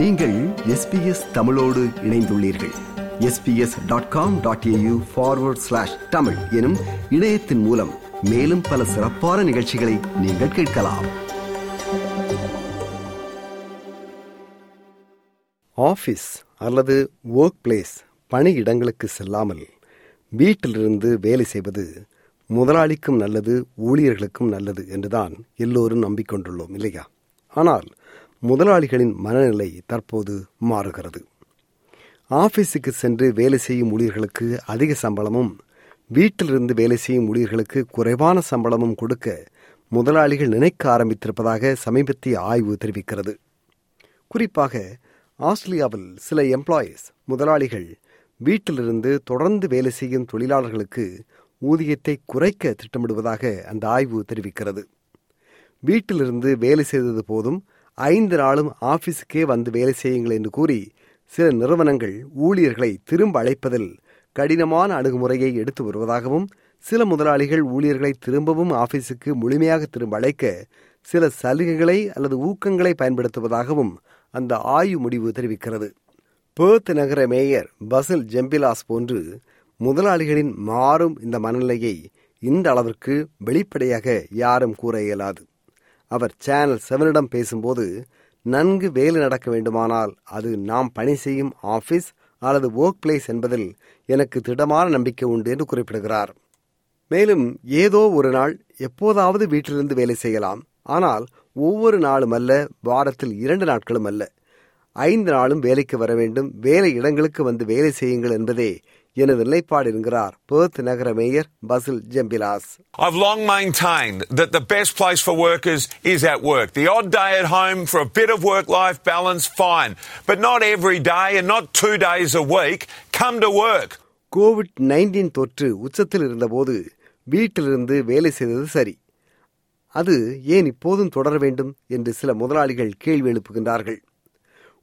நீங்கள் எஸ்பிஎஸ் தமிழோடு இணைந்துள்ளீர்கள். SBS dot com dot AU forward slash Tamil எனும் இணையத்தின் மூலம் மேலும் பல சிறப்பான நிகழ்ச்சிகளை நீங்கள் கேட்கலாம். ஆஃபீஸ் அல்லது ஒர்க் பிளேஸ் பணியிடங்களுக்கு செல்லாமல் வீட்டிலிருந்து வேலை செய்வது முதலாளிக்கும் நல்லது ஊழியர்களுக்கும் நல்லது என்றுதான் எல்லோரும் நம்பிக்கொண்டுள்ளோம் இல்லையா? ஆனால் முதலாளிகளின் மனநிலை தற்போது மாறுகிறது. ஆபீஸுக்கு சென்று வேலை செய்யும் ஊழியர்களுக்கு அதிக சம்பளமும் வீட்டிலிருந்து வேலை செய்யும் ஊழியர்களுக்கு குறைவான சம்பளமும் கொடுக்க முதலாளிகள் நினைக்க ஆரம்பித்திருப்பதாக சமீபத்திய ஆய்வு தெரிவிக்கிறது. குறிப்பாக ஆஸ்திரேலியாவில் சில எம்ப்ளாயீஸ் முதலாளிகள் வீட்டிலிருந்து தொடர்ந்து வேலை செய்யும் தொழிலாளர்களுக்கு ஊதியத்தை குறைக்க திட்டமிடுவதாக அந்த ஆய்வு தெரிவிக்கிறது. வீட்டிலிருந்து வேலை செய்தது போதும் ஐந்து நாளும் ஆபீஸுக்கே வந்து வேலை செய்யுங்கள் என்று கூறி சில நிறுவனங்கள் ஊழியர்களை திரும்ப அழைப்பதில் கடினமான அணுகுமுறையை எடுத்து வருவதாகவும் சில முதலாளிகள் ஊழியர்களை திரும்பவும் ஆபீஸுக்கு முழுமையாக திரும்ப அழைக்க சில சலுகைகளை அல்லது ஊக்கங்களை பயன்படுத்துவதாகவும் அந்த ஆய்வு முடிவு தெரிவிக்கிறது. பேர்த் நகர மேயர் பசில் ஜெம்பிலாஸ் போன்று முதலாளிகளின் மாறும் இந்த மனநிலையை இந்த அளவிற்கு வெளிப்படையாக யாரும் கூற இயலாது. அவர் சேனல் செவனிடம் பேசும்போது நன்கு வேலை நடக்க வேண்டுமானால் அது நாம் பணி செய்யும் ஆபீஸ் அல்லது ஒர்க் பிளேஸ் என்பதில் எனக்கு திடமான நம்பிக்கை உண்டு என்று குறிப்பிடுகிறார். மேலும் ஏதோ ஒரு நாள் எப்போதாவது வீட்டிலிருந்து வேலை செய்யலாம். ஆனால் ஒவ்வொரு நாளும் அல்ல வாரத்தில் இரண்டு நாட்களும் அல்ல. ஐந்து நாளும் வேலைக்கு வர வேண்டும். வேலை இடங்களுக்கு வந்து வேலை செய்யுங்கள் என்பதே எனது நிலைப்பாடு என்கிறார் பேர்த் நகர mayor Basil Zempilas I've long maintained that the best place for workers is at work. The odd day at home for a bit of work life balance, fine. But not every day and not two days a week. Come to work. Covid nineteen தொற்று உச்சத்தில் இருந்தபோது வீட்டிலிருந்து வேலை செய்தது சரி அது ஏன் இப்போதும் தொடர வேண்டும் என்று சில முதலாளிகள் கேள்வி எழுப்புகின்றார்கள்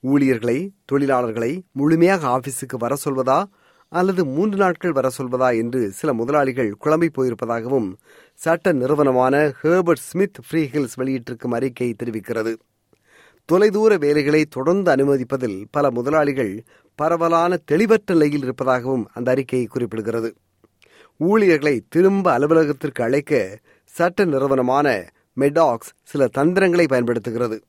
ஊழியர்களை தொழிலாளர்களை முழுமையாக ஆபீஸுக்கு வர சொல்வதா அல்லது மூன்று நாட்கள் வர சொல்வதா என்று சில முதலாளிகள் குழம்பி போயிருப்பதாகவும் சட்ட நிறுவனமான ஹேர்பர்ட் ஸ்மித் ஃப்ரீஹில்ஸ் வெளியிட்டிருக்கும் அறிக்கை தெரிவிக்கிறது. தொலைதூர வேலைகளை தொடர்ந்து அனுமதிப்பதில் பல முதலாளிகள் பரவலான தெளிவற்ற நிலையில் இருப்பதாகவும் அந்த அறிக்கை குறிப்பிடுகிறது. ஊழியர்களை திரும்ப அலுவலகத்திற்கு அழைக்க சட்ட நிறுவனமான மெடாக்ஸ் சில தந்திரங்களை பயன்படுத்துகிறது.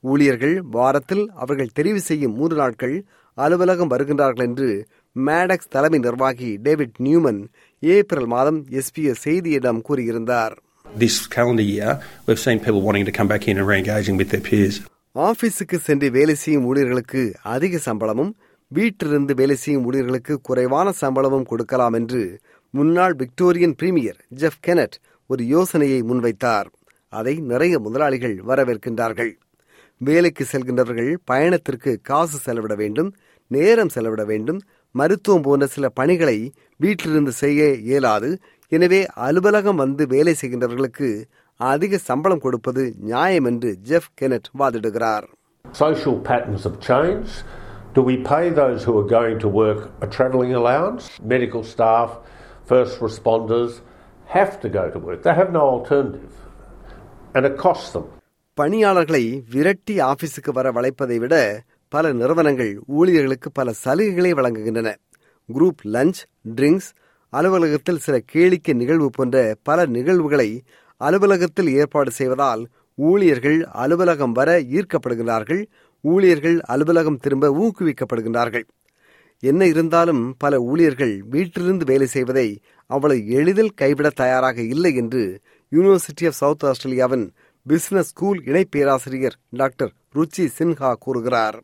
ஊழியர்கள் வாரத்தில் அவர்கள் தெரிவு செய்யும் மூன்று நாட்கள் அலுவலகம் வருகின்றார்கள் என்று மேடக்ஸ் தலைமை நிர்வாகி டேவிட் நியூமன் ஏப்ரல் மாதம் எஸ்பிஎஸ் செய்தியிடம் கூறியிருந்தார். This calendar year, we've seen people wanting to come back in and re-engaging with their peers. ஆபீஸுக்கு சென்று வேலை செய்யும் ஊழியர்களுக்கு அதிக சம்பளமும் வீட்டிலிருந்து வேலை செய்யும் ஊழியர்களுக்கு குறைவான சம்பளமும் கொடுக்கலாம் என்று முன்னாள் விக்டோரியன் பிரீமியர் ஜெஃப் கெனட் ஒரு யோசனையை முன்வைத்தார். அதை நிறைய முதலாளிகள் வரவேற்கின்றார்கள். வேலைக்கு செல்கின்றவர்கள் பயணத்திற்கு காசு செலவிட வேண்டும் நேரம் செலவிட வேண்டும் மருத்துவம் போன்ற சில பணிகளை வீட்டிலிருந்து செய்ய இயலாது எனவே அலுவலகம் வந்து வேலை செய்கின்றவர்களுக்கு அதிக சம்பளம் கொடுப்பது நியாயம் என்று ஜெஃப் கெனட் வாதிடுகிறார் Social patterns have changed. Do we pay those who are going to work a travelling allowance? Medical staff, first responders have to go to work. They have no alternative. And it costs them. பணியாளர்களை விரட்டி ஆபீஸுக்கு வர வளைப்பதை விட பல நிறுவனங்கள் ஊழியர்களுக்கு பல சலுகைகளை வழங்குகின்றன. குரூப் லஞ்ச் ட்ரிங்க்ஸ் அலுவலகத்தில் சில கேளிக்கை நிகழ்வு போன்ற பல நிகழ்வுகளை அலுவலகத்தில் ஏற்பாடு செய்வதால் ஊழியர்கள் அலுவலகம் வர ஈர்க்கப்படுகிறார்கள் ஊழியர்கள் அலுவலகம் திரும்ப ஊக்குவிக்கப்படுகின்றார்கள். என்ன இருந்தாலும் பல ஊழியர்கள் வீட்டிலிருந்து வேலை செய்வதை அவ்வளவு எளிதில் கைவிட தயாராக இல்லை என்று யூனிவர்சிட்டி ஆஃப் சவுத் ஆஸ்திரேலியாவின் பிசினஸ் ஸ்கூல் இணை பேராசிரியர் டாக்டர் ருச்சி சின்ஹா கூறுகிறார்.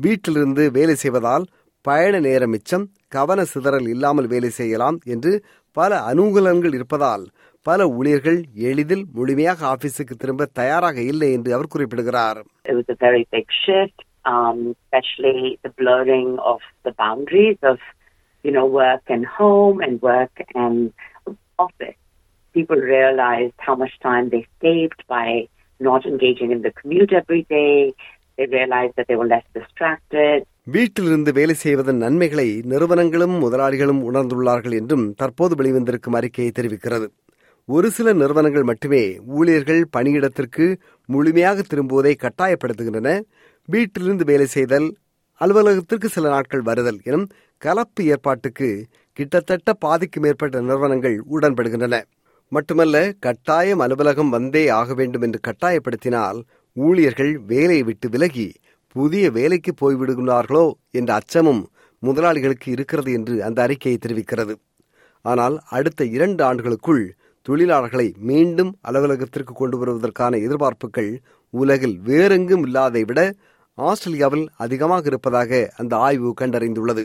வீட்டிலிருந்து வேலை செய்வதால் பயண நேரம் மிச்சம் கவன சிதறல் இல்லாமல் வேலை செய்யலாம் என்று பல அனுகூலங்கள் இருப்பதால் பல ஊழியர்கள் எளிதில் முழுமையாக ஆபீஸுக்கு திரும்ப தயாராக இல்லை என்று அவர் குறிப்பிடுகிறார் um, especially the blurring of the boundaries of, you know, work and home and work and office. People realized how much time they saved by not engaging in the commute every day. They realized that they were less distracted. வீட்டிலிருந்து வேலை செய்வதன் நன்மைகளை நிறுவனங்களும் முதலாளிகளும் உணர்ந்துள்ளார்கள் என்றும் தற்போது வெளிவந்திருக்கும் அறிக்கையை தெரிவிக்கிறது. ஒரு சில நிறுவனங்கள் மட்டுமே ஊழியர்கள் பணியிடத்திற்கு முழுமையாக திரும்புவதை கட்டாயப்படுத்துகின்றன. வீட்டிலிருந்து வேலை செய்தல் அலுவலகத்திற்கு சில நாட்கள் வருதல் எனும் கலப்பு ஏற்பாட்டுக்கு கிட்டத்தட்ட பாதிக்கு மேற்பட்ட நிறுவனங்கள் உடன்படுகின்றன. மட்டுமல்ல கட்டாயம் அலுவலகம் வந்தே ஆக வேண்டும் என்று கட்டாயப்படுத்தினால் ஊழியர்கள் வேலையை விட்டு விலகி புதிய வேலைக்கு போய்விடுகிறார்களோ என்ற அச்சமும் முதலாளிகளுக்கு இருக்கிறது என்று அந்த அறிக்கையை தெரிவிக்கிறது. ஆனால் அடுத்த இரண்டு ஆண்டுகளுக்குள் தொழிலாளர்களை மீண்டும் அலுவலகத்திற்கு கொண்டு வருவதற்கான எதிர்பார்ப்புகள் உலகில் வேறெங்கும் இல்லாதை விட ஆஸ்திரேலியாவில் அதிகமாக இருப்பதாக அந்த ஆய்வு கண்டறிந்துள்ளது.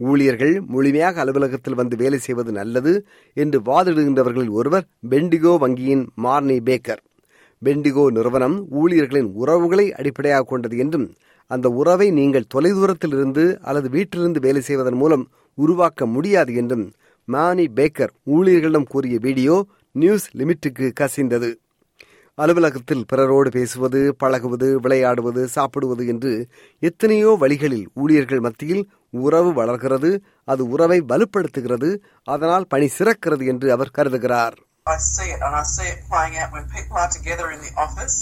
ஊழியர்கள் முழுமையாக அலுவலகத்தில் வந்து வேலை செய்வது நல்லது என்று வாதிடுகின்றவர்களில் ஒருவர் பெண்டிகோ வங்கியின் மார்னி பேக்கர். பெண்டிகோ நிறுவனம் ஊழியர்களின் உறவுகளை அடிப்படையாக கொண்டது என்றும் அந்த உறவை நீங்கள் தொலைதூரத்தில் இருந்து அல்லது வீட்டிலிருந்து வேலை செய்வதன் மூலம் உருவாக்க முடியாது என்றும் மானி பேக்கர் ஊழியர்களிடம் கூறிய வீடியோ நியூஸ் லிமிட்டுக்கு கசிந்தது. அலுவலகத்தில் பிறரோடு பேசுவது பழகுவது விளையாடுவது சாப்பிடுவது என்று எத்தனையோ வழிகளில் ஊழியர்கள் மத்தியில் உறவு வளர்கிறது அது உறவை வலுப்படுத்துகிறது அதனால் பணி சிறக்கிறது என்று அவர் கருதுகிறார். I see it, and I see it playing out when people are together in the office.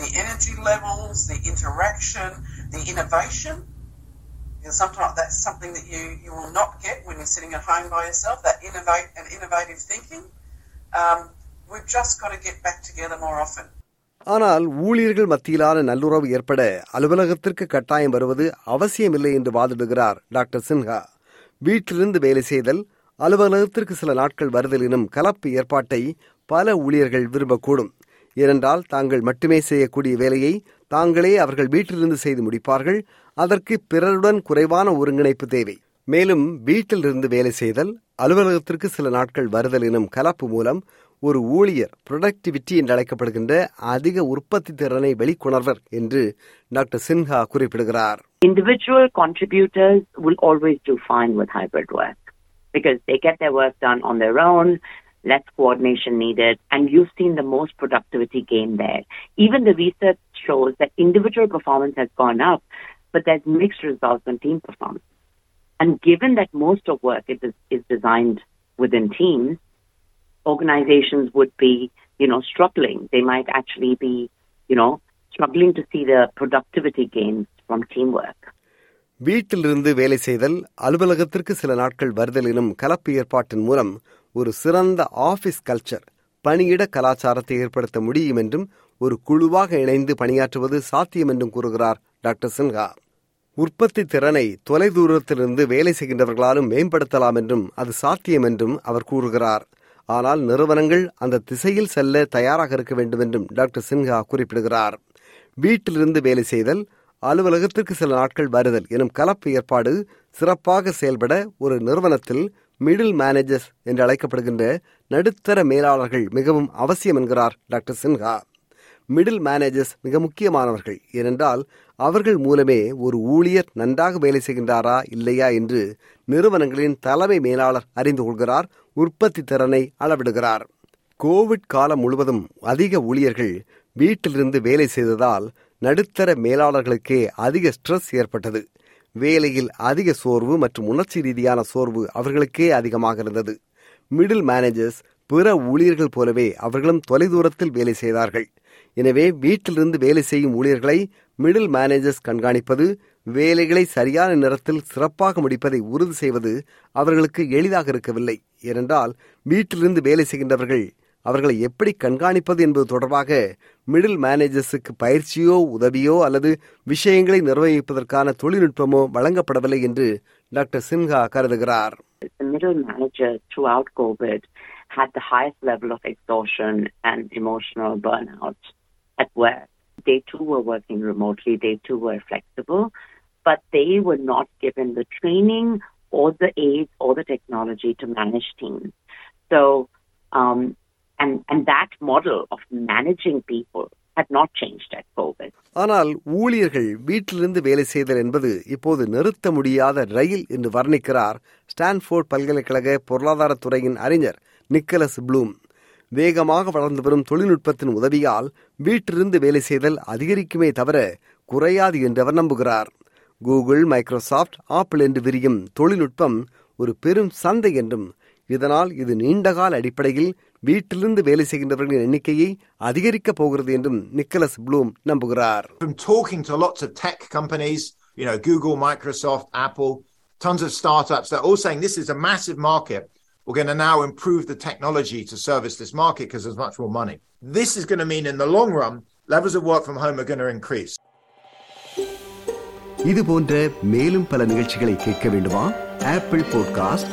The energy levels, the interaction, the innovation. You sometimes that's something that you, you will not get when you're sitting at home by yourself. That innovate and innovative thinking. Um, we've just got to get back together more often. ஆனால் ஊழியர்கள் மத்தியிலான நல்லுறவு ஏற்பட அலுவலகத்திற்கு கட்டாயம் வருவது அவசியமில்லை என்று வாதிடுகிறார் doctor Sinha வீட்டிலிருந்து வேலை செய்தல் அலுவலகத்திற்கு சில நாட்கள் வருதல் எனும் கலப்பு ஏற்பாட்டை பல ஊழியர்கள் விரும்பக்கூடும். ஏனென்றால் தாங்கள் மட்டுமே செய்யக்கூடிய வேலையை தாங்களே அவர்கள் வீட்டிலிருந்து செய்து முடிப்பார்கள். அதற்கு பிறருடன் குறைவான ஒருங்கிணைப்பு தேவை. மேலும் வீட்டிலிருந்து வேலை செய்தல் அலுவலகத்திற்கு சில நாட்கள் வருதல் எனும் கலப்பு மூலம் ஒரு ஊழியர் புரொடக்டிவிட்டி என்று அழைக்கப்படுகின்ற அதிக உற்பத்தி திறனை வெளிக்கொணர்வர் என்று டாக்டர் சின்ஹா குறிப்பிடுகிறார். Individual contributors will always do fine with hybrid work. Because they get their work done on their own, less coordination needed, and you've seen the most productivity gain there. Even the research shows that individual performance has gone up, but there's mixed results on team performance. And given that most of work is, is designed within teams, organizations would be, you know, struggling. They might actually be, you know, struggling to see the productivity gains from teamwork. வீட்டிலிருந்து வேலை செய்தல் அலுவலகத்திற்கு சில நாட்கள் வருதல் எனும் கலப்பு ஏற்பாட்டின் மூலம் ஒரு சிறந்த ஆபீஸ் கல்ச்சர் பணியிட கலாச்சாரத்தை ஏற்படுத்த முடியும் என்றும் ஒரு குழுவாக இணைந்து பணியாற்றுவது சாத்தியம் என்றும் கூறுகிறார் டாக்டர் சின்ஹா. உற்பத்தி திறனை தொலைதூரத்திலிருந்து வேலை செய்கின்றவர்களாலும் மேம்படுத்தலாம் என்றும் அது சாத்தியம் என்றும் அவர் கூறுகிறார். ஆனால் நிறுவனங்கள் அந்த திசையில் செல்ல தயாராக இருக்க வேண்டும் என்றும் டாக்டர் சின்ஹா குறிப்பிடுகிறார். வீட்டிலிருந்து வேலை செய்தல் அலுவலகத்திற்கு சில நாட்கள் வருதல் எனும் கலப்பு ஏற்பாடு சிறப்பாக செயல்பட ஒரு நிறுவனத்தில் மிடில் மேனேஜர்ஸ் என்று அழைக்கப்படுகின்ற நடுத்தர மேலாளர்கள் மிகவும் அவசியம் என்கிறார் டாக்டர் சின்ஹா. மிடில் மேனேஜர்ஸ் மிக முக்கியமானவர்கள். ஏனென்றால் அவர்கள் மூலமே ஒரு ஊழியர் நன்றாக வேலை செய்கின்றாரா இல்லையா என்று நிறுவனங்களின் தலைமை மேலாளர் அறிந்து கொள்கிறார் உற்பத்தி திறனை அளவிடுகிறார். கோவிட் காலம் முழுவதும் அதிக ஊழியர்கள் வீட்டிலிருந்து வேலை செய்ததால் நடுத்தர மேலாளர்களுக்கே அதிக ஸ்ட்ரெஸ் ஏற்பட்டது. வேலையில் அதிக சோர்வு மற்றும் உணர்ச்சி ரீதியான சோர்வு அவர்களுக்கே அதிகமாக இருந்தது. மிடில் மேனேஜர்ஸ் பிற ஊழியர்கள் போலவே அவர்களும் தொலைதூரத்தில் வேலை செய்தார்கள். எனவே வீட்டிலிருந்து வேலை செய்யும் ஊழியர்களை மிடில் மேனேஜர்ஸ் கண்காணிப்பது வேலைகளை சரியான நேரத்தில் சிறப்பாக முடிப்பதை உறுதி செய்வது அவர்களுக்கு எளிதாக இருக்கவில்லை. ஏனென்றால் வீட்டிலிருந்து வேலை செய்கின்றவர்கள் அவர்களை எப்படி கண்காணிப்பது என்பது தொடர்பாக மிடில் மேனேஜர்ஸுக்கு பயிற்சியோ உதவியோ அல்லது விஷயங்களை நிர்வகிப்பதற்கான தொழில்நுட்பமோ வழங்கப்படவில்லை என்று டாக்டர் சின்ஹா கருதுகிறார் The middle managers throughout COVID had the highest level of exhaustion and emotional burnout at work. They too were working remotely, they too were flexible, but they were not given the training or the aids or the technology to manage teams. So, um, and, and that model of managing people had not changed at COVID. ஆனால் ஊழியர்கள் வீட்டிலிருந்து வேலை செய்தல் என்பது இப்போது நிறுத்த முடியாத ரயில் என்று வர்ணிக்கிறார் ஸ்டான்ஃபோர்ட் பல்கலைக்கழக பொருளாதாரத்துறையின் அறிஞர் நிக்கலஸ் ப்ளூம் வேகமாக வளர்ந்து வரும் தொழில்நுட்பத்தின் உதவியால் வீட்டிலிருந்து வேலை செய்தல் அதிகரிக்குமே தவிர குறையாது என்று அவர் நம்புகிறார் கூகுள் மைக்ரோசாஃப்ட் ஆப்பிள் என்று விரியும் தொழில்நுட்பம் ஒரு பெரும் சந்தை என்றும் இதனால் இது நீண்டகால அடிப்படையில் வீட்டிலிருந்து வேலை செய்கின்றவர்களின் எண்ணிக்கையை அதிகரிக்கப் போகிறது என்றும் நிக்கலஸ் ப்ளூம் நம்புகிறார் From talking to lots of tech companies, you know, Google, Microsoft, Apple, tons of startups, they're all saying this is a massive market. We're going to now improve the technology to service this market because there's much more money. This is going to mean in the long run, levels of work from home are going to increase. இது போன்ற மேலும் பல நிகழ்ச்சிகளை கேட்க வேண்டுமா Apple podcast